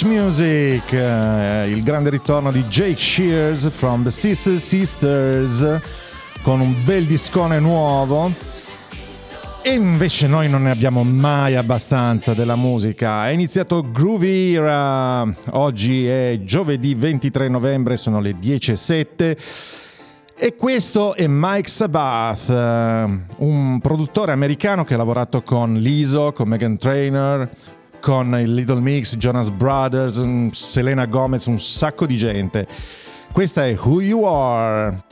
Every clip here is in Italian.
Much Music, eh, il grande ritorno di Jake Shears from the Sister Sisters con un bel discone nuovo. E invece noi non ne abbiamo mai abbastanza della musica. È iniziato Groovy Era. Oggi è giovedì 23 novembre, sono le 10.07. E questo è Mike Sabath, eh, un produttore americano che ha lavorato con Liso, con Megan Trainer, con il Little Mix, Jonas Brothers, Selena Gomez, un sacco di gente. Questa è Who You Are.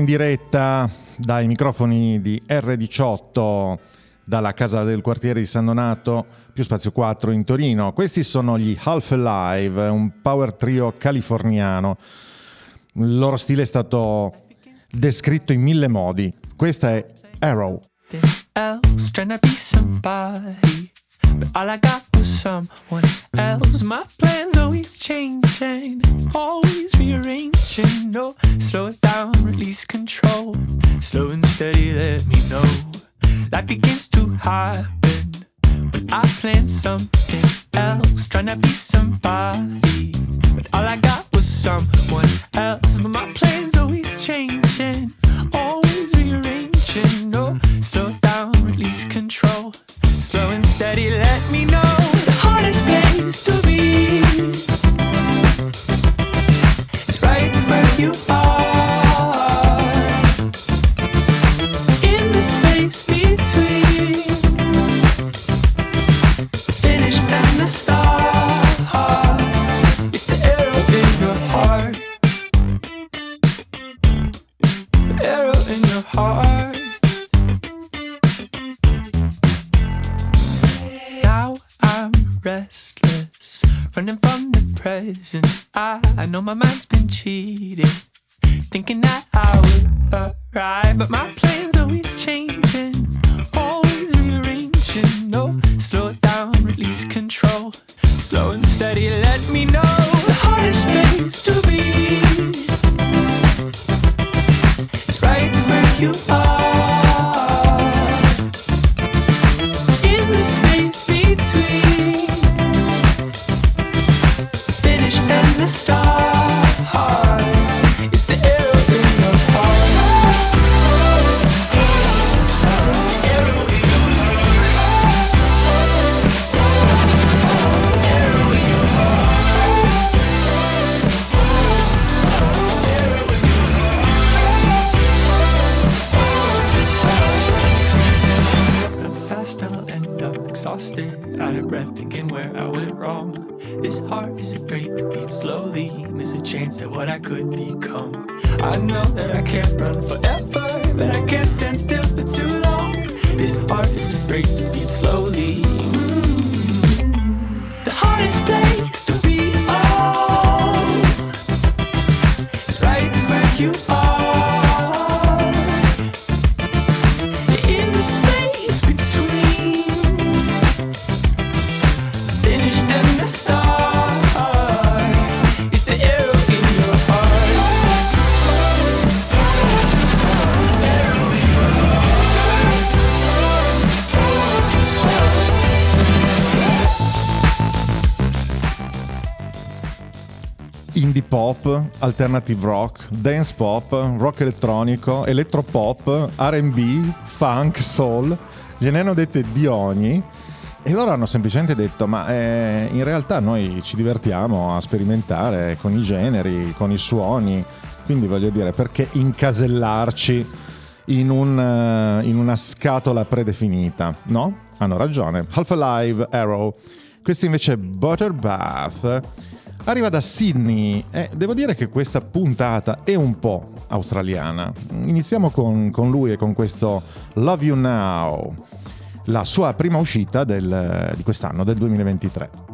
In diretta dai microfoni di R18 dalla casa del quartiere di San Donato, più spazio 4 in Torino. Questi sono gli Half Alive, un power trio californiano. Il loro stile è stato descritto in mille modi. Questa è Arrow. But all I got was someone else. My plans always changing, always rearranging. No, slow it down, release control. Slow and steady, let me know. Life begins to happen, but I plan something else. Trying to be somebody, but all I got was someone else. But my plans always changing, always rearranging. No, slow Daddy, let me know. cheated, thinking that I would arrive, but my plan pop, alternative rock, dance pop, rock elettronico, elettropop, RB, funk, soul, gliene hanno dette di ogni. E loro hanno semplicemente detto: Ma eh, in realtà noi ci divertiamo a sperimentare con i generi, con i suoni. Quindi voglio dire, perché incasellarci in, un, eh, in una scatola predefinita? No? Hanno ragione. Half Alive, Arrow. Questo invece è Butterbath. Arriva da Sydney e devo dire che questa puntata è un po' australiana. Iniziamo con, con lui e con questo Love You Now, la sua prima uscita del- di quest'anno, del 2023.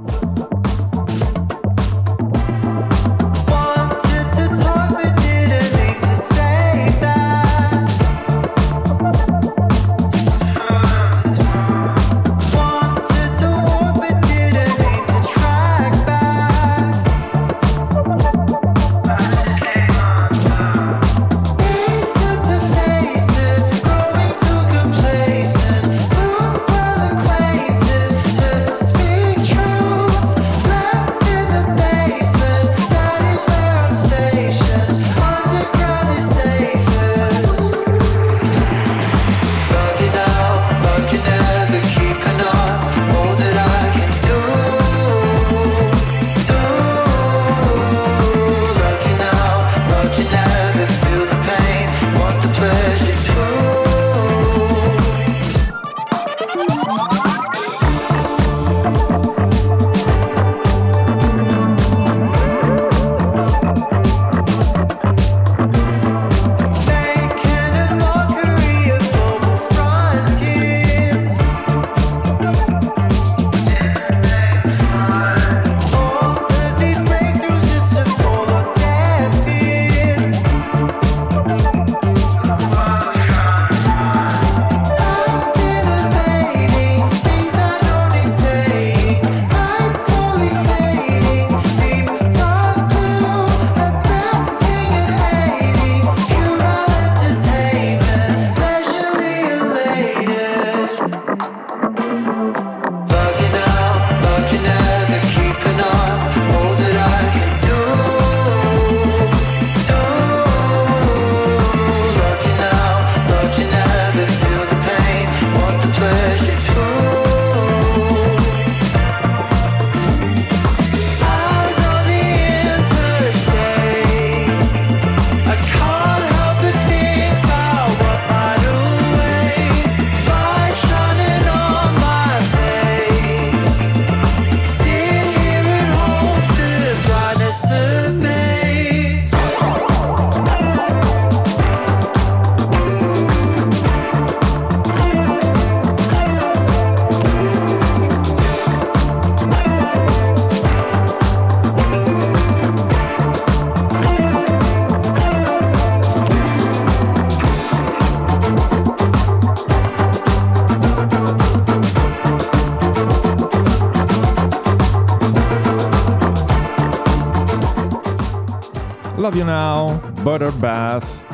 You Now, Butter Bath.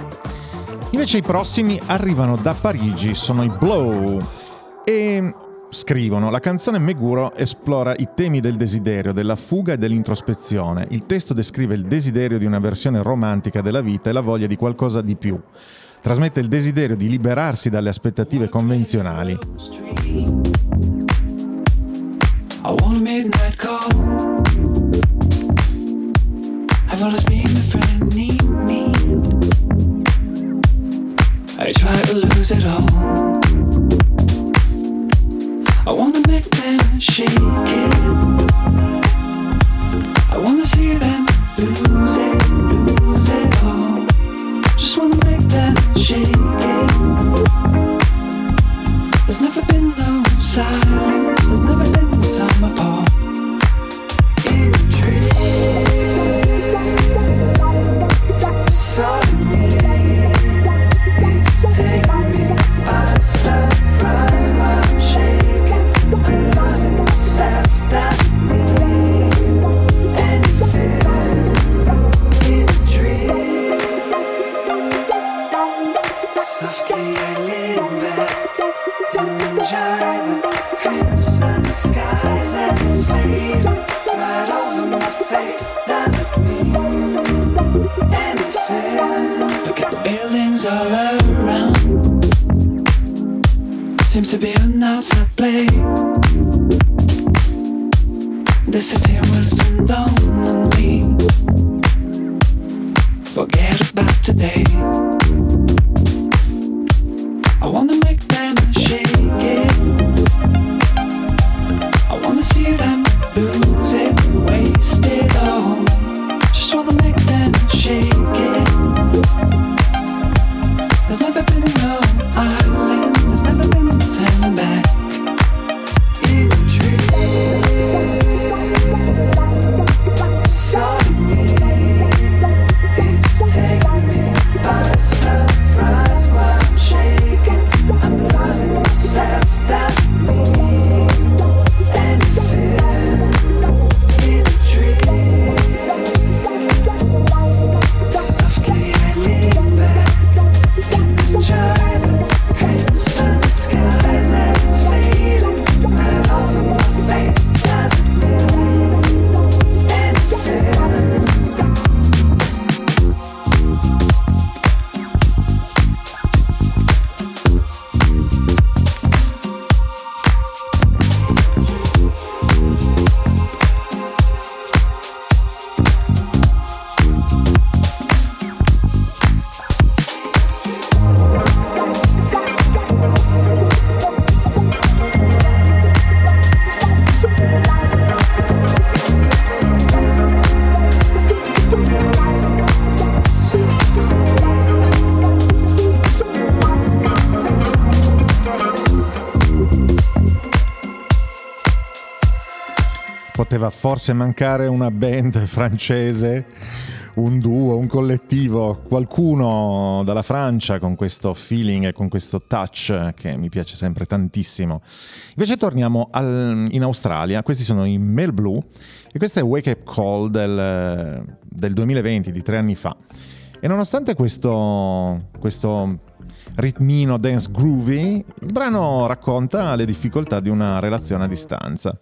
Invece i prossimi arrivano da Parigi, sono i Blow e scrivono la canzone Meguro esplora i temi del desiderio, della fuga e dell'introspezione. Il testo descrive il desiderio di una versione romantica della vita e la voglia di qualcosa di più. Trasmette il desiderio di liberarsi dalle aspettative convenzionali. I want a midnight call. Always been a friend need. I try to lose it all. I wanna make them shake it. I wanna see them lose it, lose it all. Just wanna make them shake it. There's never been no silence. There's never been no time apart. Buildings all around. Seems to be an outside play. The city will soon dawn on me. Forget about today. Poteva forse mancare una band francese, un duo, un collettivo, qualcuno dalla Francia con questo feeling e con questo touch che mi piace sempre tantissimo. Invece torniamo al- in Australia, questi sono i Mel Blue e questo è Wake Up Call del, del 2020, di tre anni fa. E nonostante questo, questo ritmino dance groovy, il brano racconta le difficoltà di una relazione a distanza.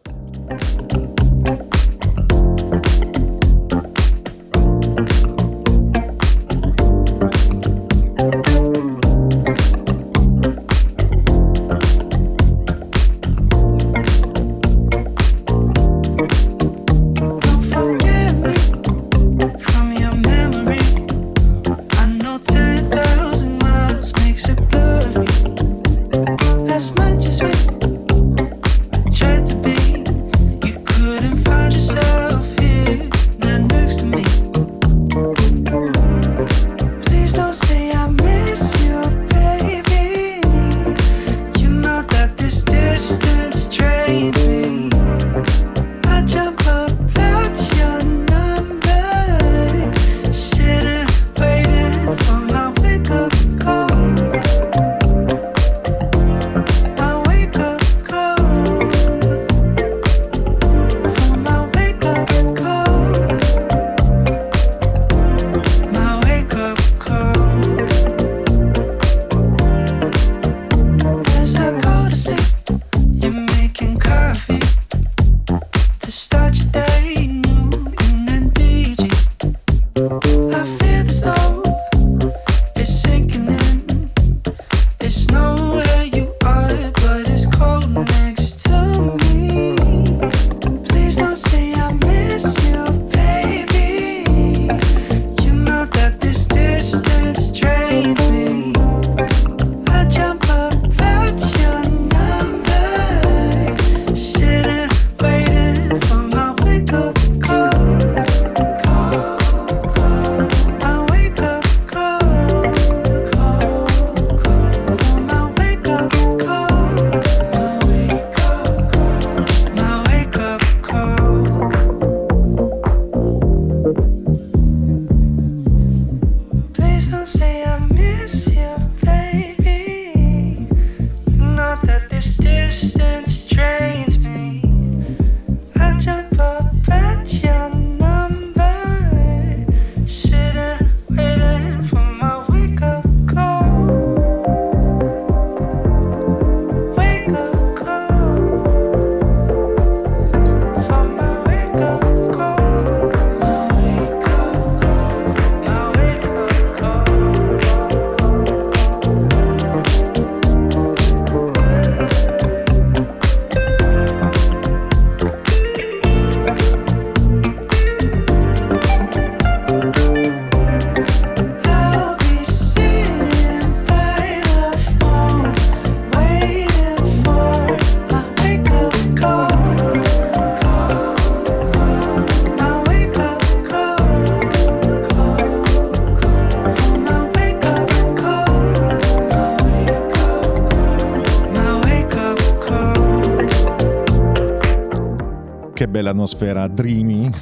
dell'atmosfera dreamy.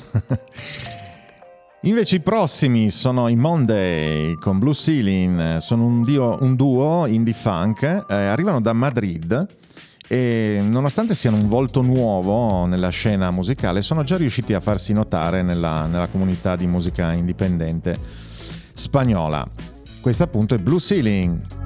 Invece i prossimi sono i Monday con Blue Ceiling, sono un, dio, un duo indie funk, eh, arrivano da Madrid e nonostante siano un volto nuovo nella scena musicale sono già riusciti a farsi notare nella, nella comunità di musica indipendente spagnola. Questo appunto è Blue Ceiling.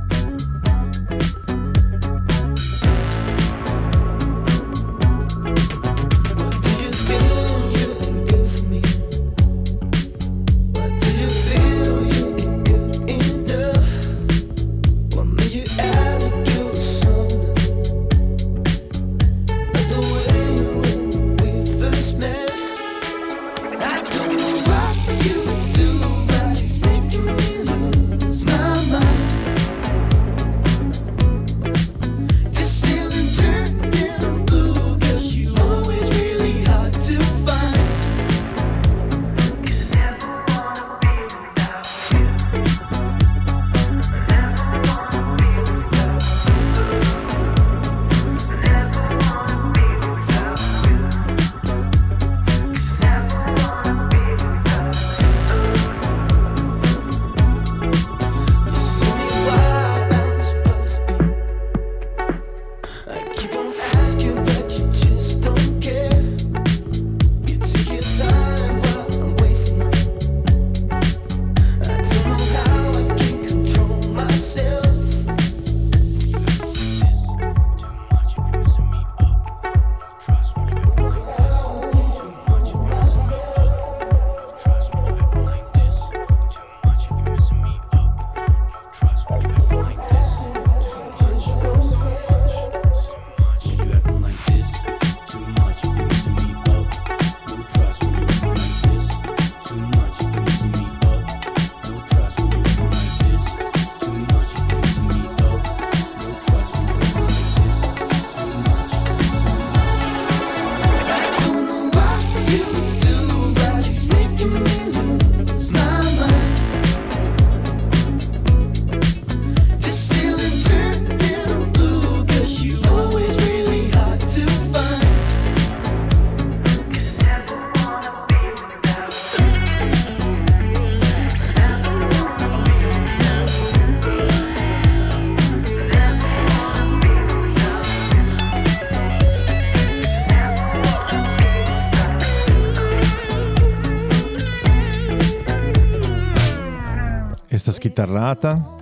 Carlata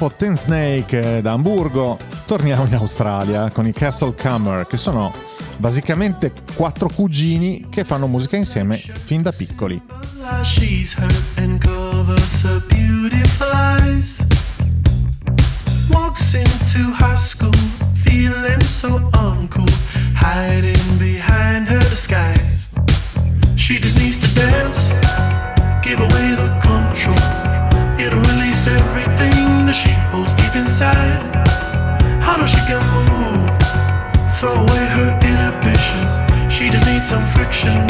dopo Ten Snake da Hamburgo, torniamo in Australia con i Castle Comer, che sono basicamente quattro cugini che fanno musica insieme fin da piccoli. Walks give away the control, it'll release everything. she holds deep inside. I know she can move, throw away her inhibitions. She just needs some friction.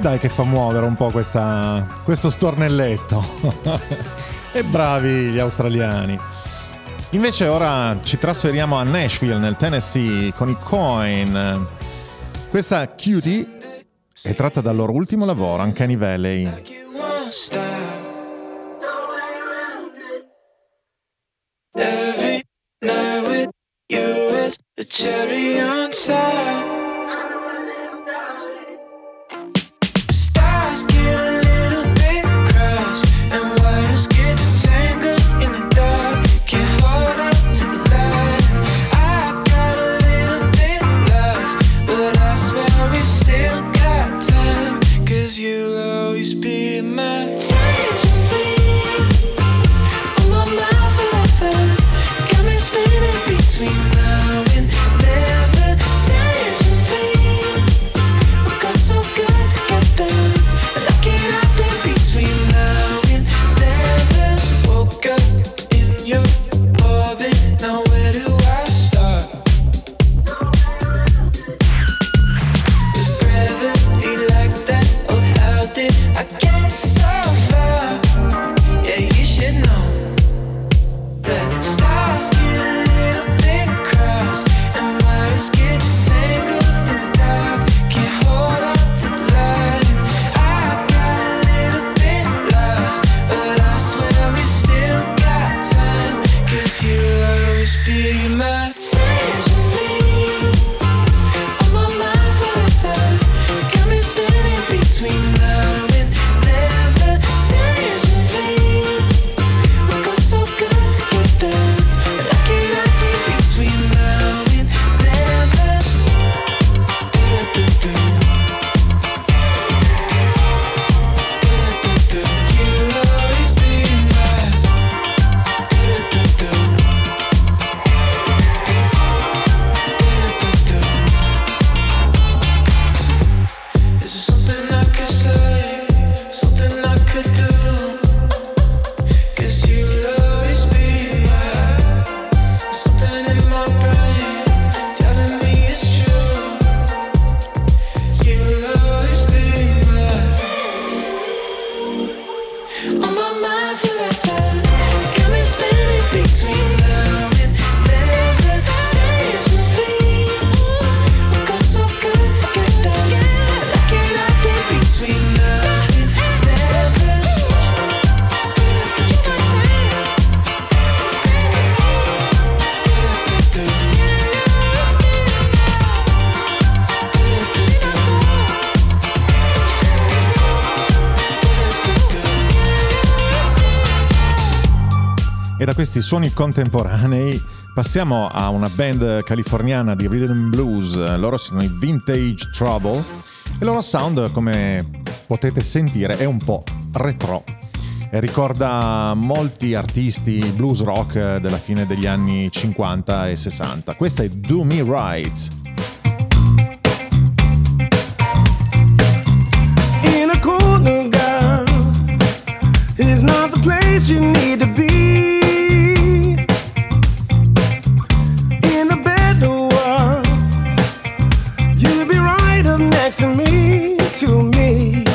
dai che fa muovere un po' questa, questo stornelletto. e bravi gli australiani. Invece ora ci trasferiamo a Nashville, nel Tennessee, con i Coin. Questa Cutie è tratta dal loro ultimo lavoro, Uncanny Valley. Every night with you is a cherry on top. questi suoni contemporanei passiamo a una band californiana di rhythm blues, loro sono i Vintage Trouble e il loro sound come potete sentire è un po' retro e ricorda molti artisti blues rock della fine degli anni 50 e 60. Questa è Do Me Right. In a corner, girl, is not the place you need to be. to me.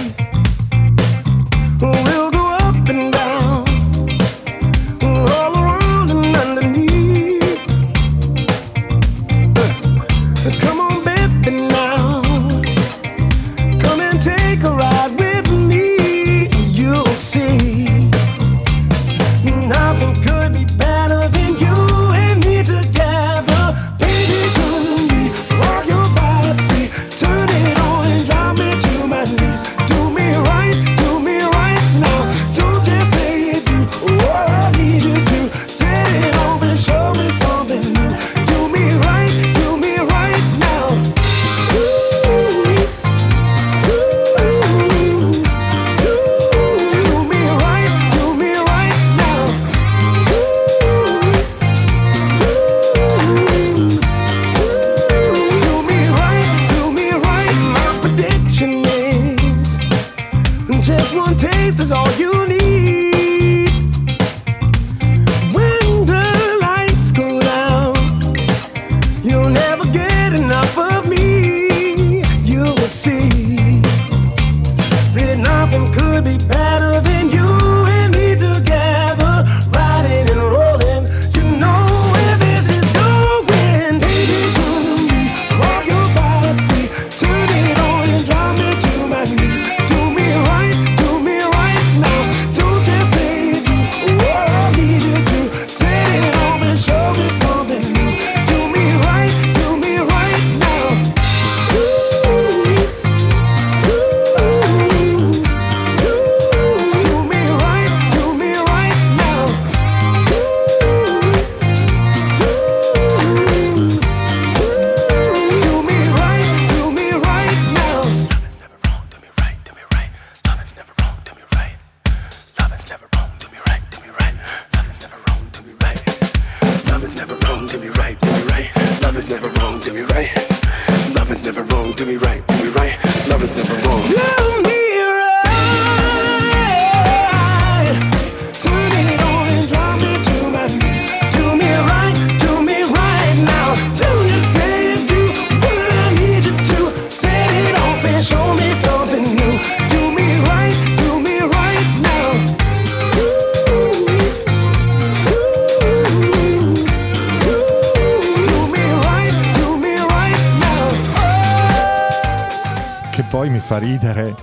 ridere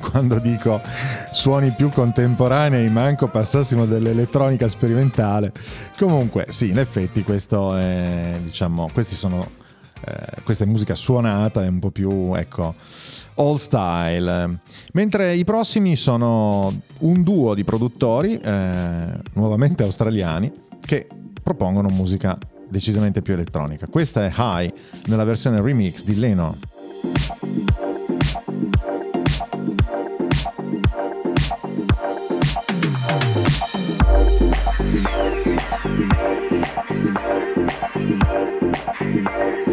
quando dico suoni più contemporanei, manco passassimo dell'elettronica sperimentale. Comunque, sì, in effetti questo è, diciamo, questi sono eh, questa è musica suonata, è un po' più, ecco, all style. Mentre i prossimi sono un duo di produttori, eh, nuovamente australiani, che propongono musica decisamente più elettronica. Questa è High nella versione remix di Leno. Thank you.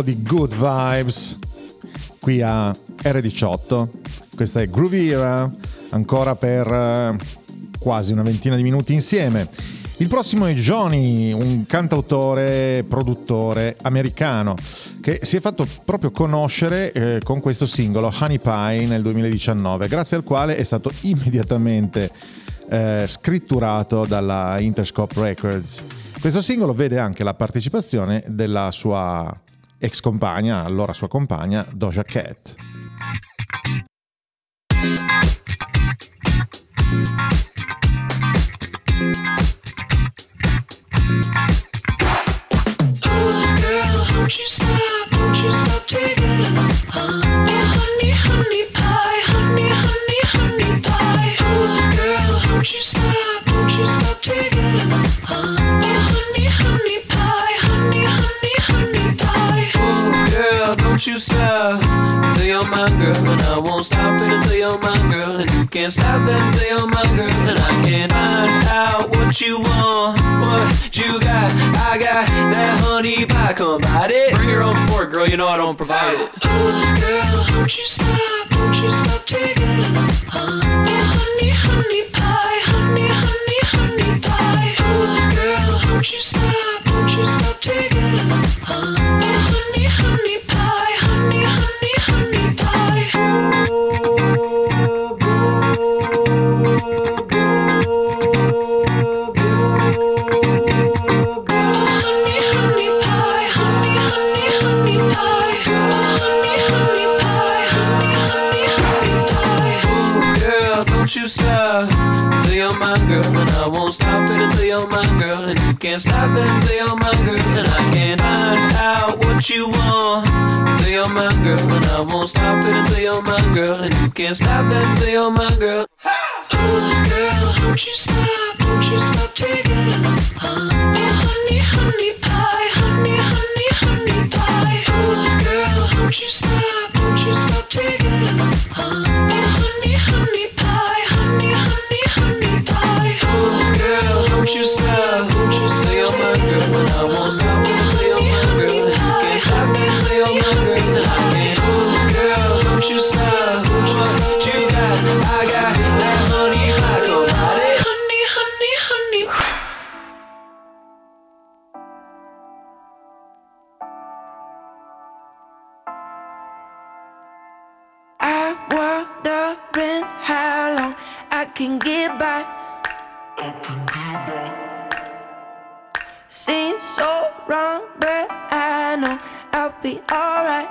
Po' di good vibes qui a R18. Questa è Groovy Era, ancora per eh, quasi una ventina di minuti insieme. Il prossimo è Johnny, un cantautore, produttore americano che si è fatto proprio conoscere eh, con questo singolo Honey Pie nel 2019, grazie al quale è stato immediatamente eh, scritturato dalla Interscope Records. Questo singolo vede anche la partecipazione della sua ex compagna, allora sua compagna, Doja Cat. Girl, you know I don't provide it. Oh, girl, won't you stop? Won't you stop taking and stop until you're my girl, and I can't find out what you want you're my girl, and I won't stop it until you're my girl, and you can't stop that until you're my girl. Oh, girl, won't you stop? Won't you stop taking be alright.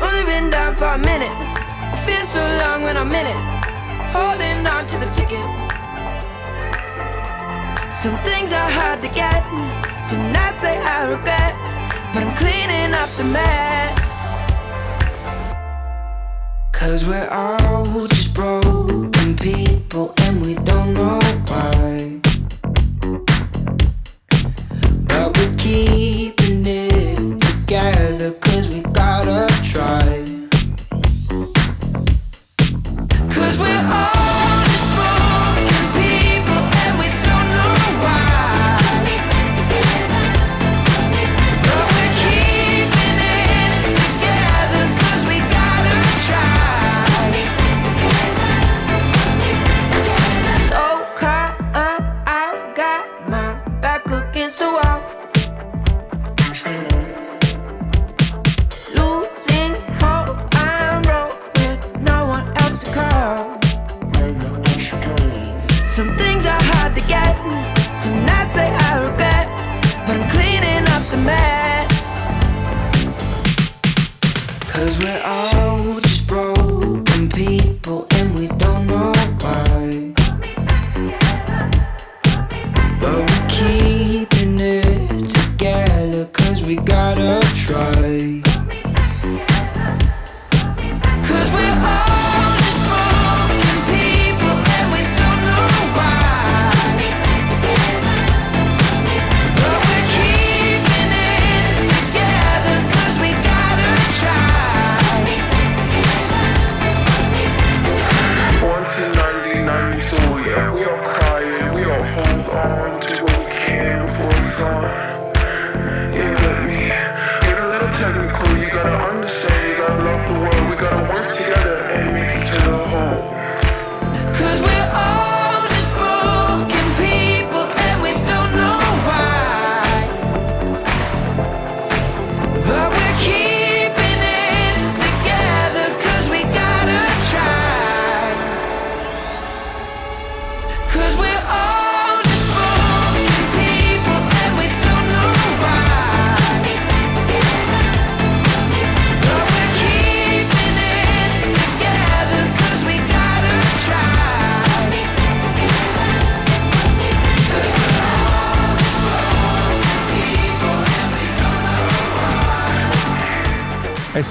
Only been down for a minute. Feels so long when I'm in it. Holding on to the ticket. Some things are hard to get. Some nights they I regret. But I'm cleaning up the mess. Cause we're all just broken people and we don't know why.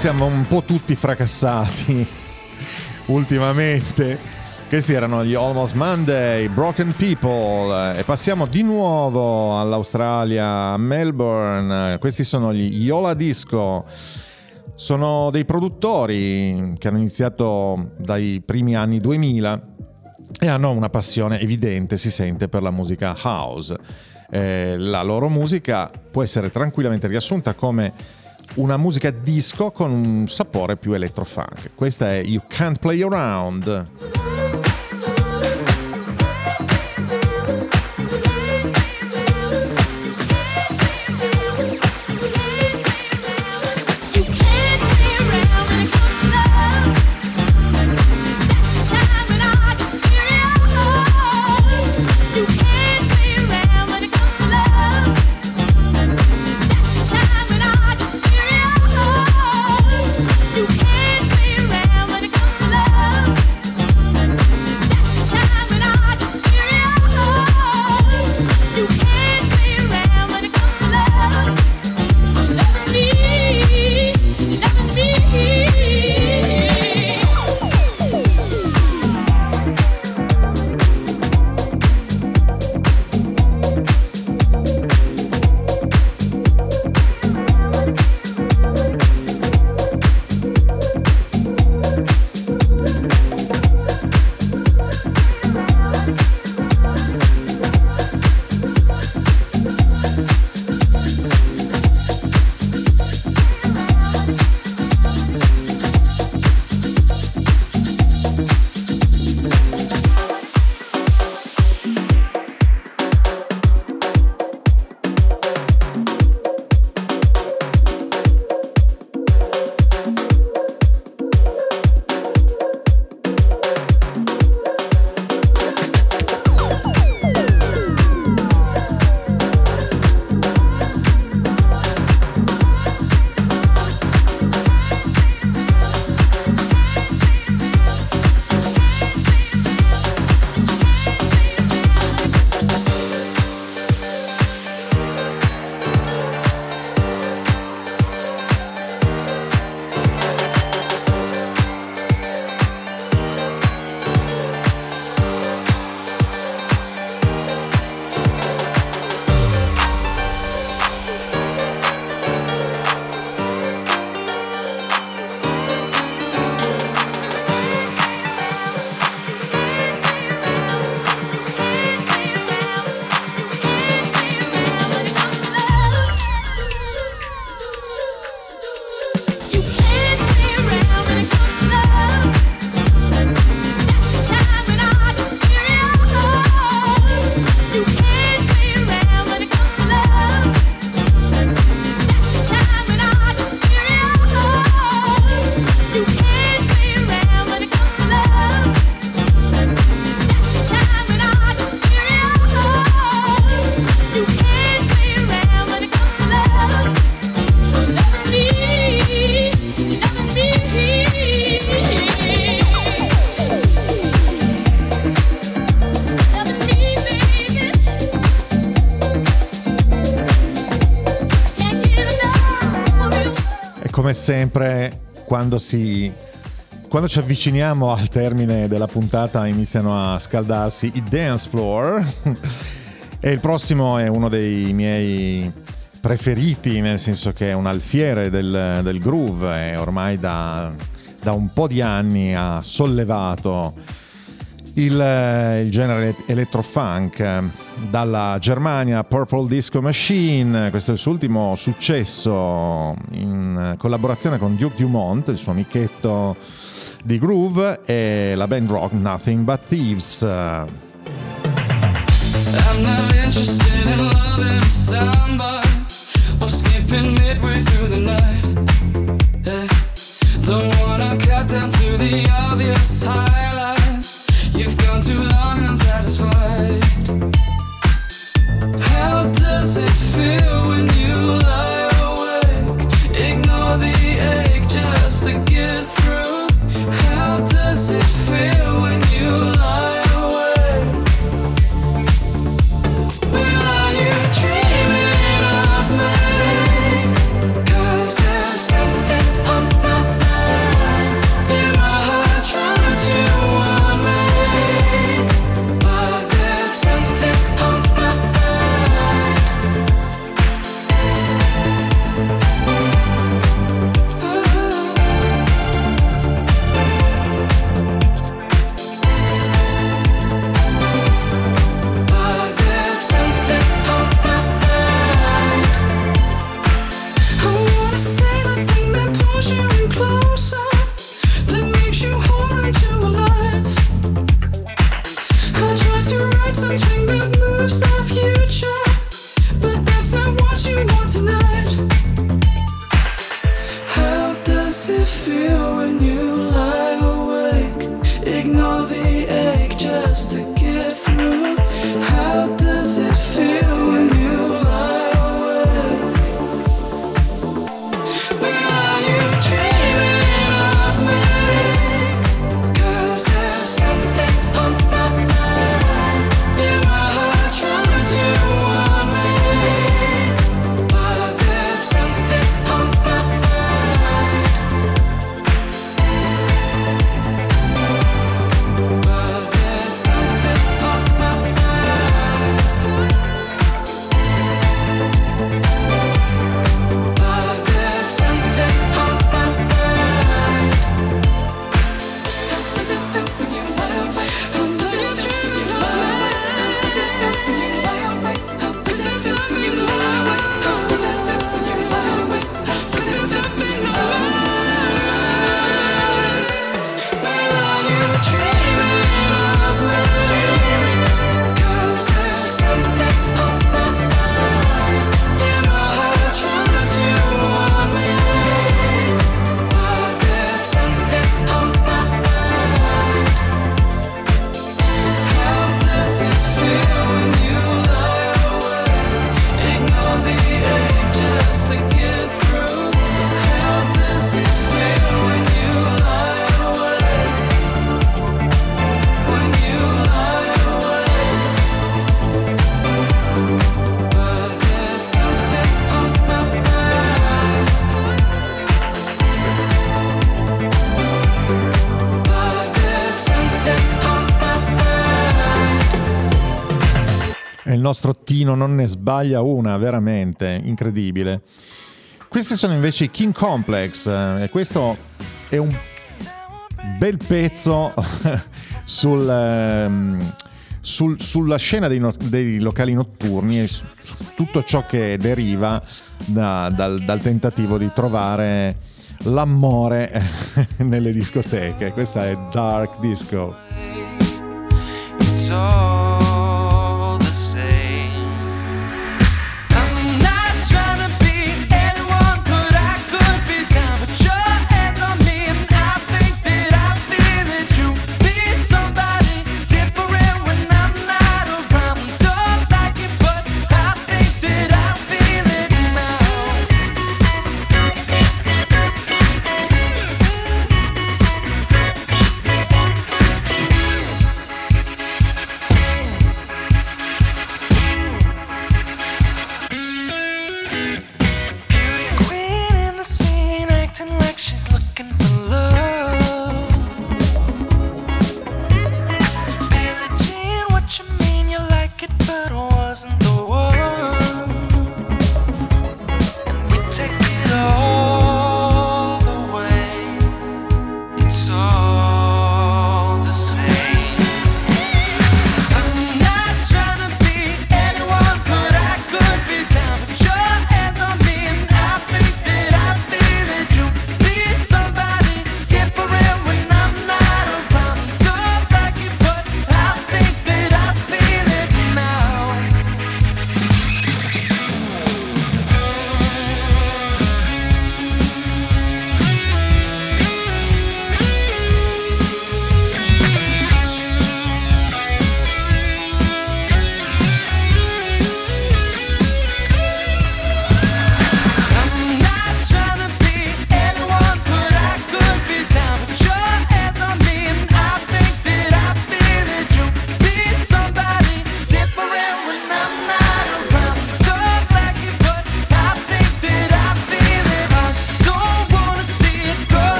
Siamo un po' tutti fracassati ultimamente. Questi erano gli Almost Monday, Broken People e passiamo di nuovo all'Australia, a Melbourne. Questi sono gli Yola Disco. Sono dei produttori che hanno iniziato dai primi anni 2000 e hanno una passione evidente, si sente, per la musica house. Eh, la loro musica può essere tranquillamente riassunta come una musica disco con un sapore più electrofunk. Questa è You Can't Play Around. Come sempre, quando si. Quando ci avviciniamo al termine della puntata iniziano a scaldarsi i dance floor e il prossimo è uno dei miei preferiti, nel senso che è un alfiere del, del groove e ormai da, da un po' di anni ha sollevato il, il genere electrofunk eh, dalla Germania Purple Disco Machine questo è il suo ultimo successo in collaborazione con Duke Dumont il suo amichetto di groove e la band rock Nothing But Thieves I'm not interested in loving somebody or skipping midway through the night. Yeah. Don't wanna cut down to the obvious highlights. You've gone too long unsatisfied. How does it feel nostro Tino non ne sbaglia una, veramente incredibile. Questi sono invece i King Complex eh, e questo è un bel pezzo sul, ehm, sul, sulla scena dei, no, dei, locali notturni e su, su tutto ciò che deriva da, dal, dal, tentativo di trovare l'amore nelle discoteche. Questa è Dark Disco. It's all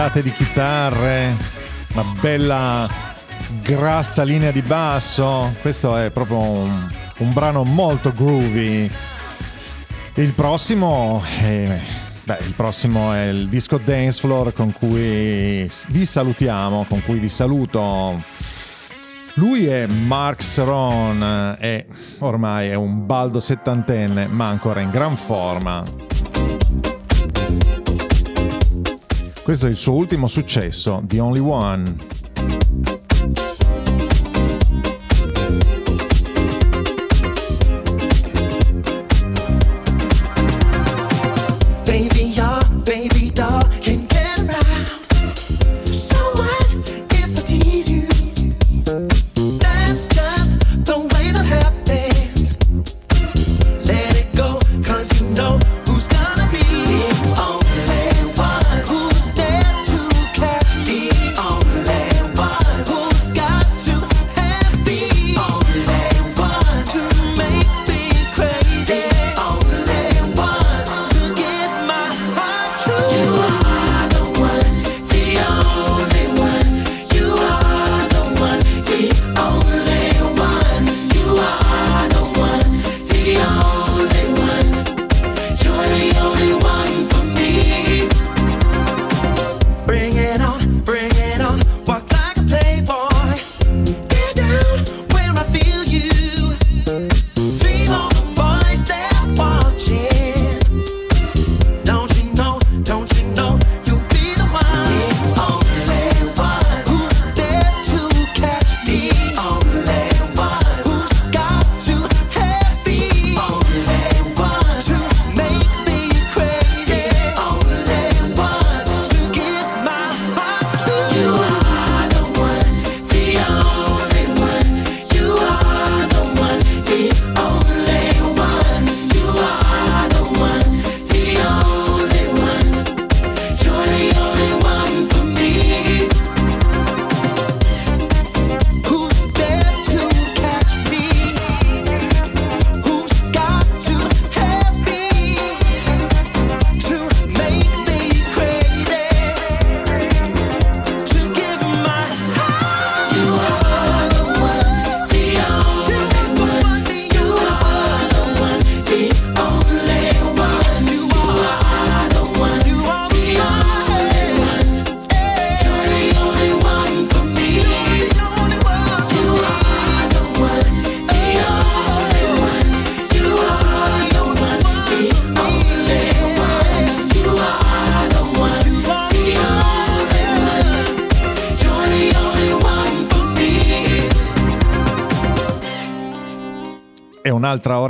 schizzate di chitarre, una bella grassa linea di basso. Questo è proprio un, un brano molto groovy. Il prossimo è, beh, il prossimo è il disco Dance Floor con cui vi salutiamo, con cui vi saluto. Lui è Mark Seron e ormai è un baldo settantenne ma ancora in gran forma. Questo è il suo ultimo successo, The Only One.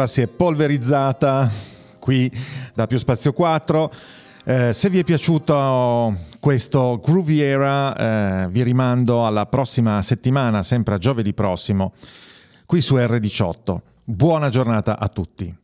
ora si è polverizzata qui da Più Spazio 4. Eh, se vi è piaciuto questo Grooviera, eh, vi rimando alla prossima settimana, sempre a giovedì prossimo, qui su R18. Buona giornata a tutti.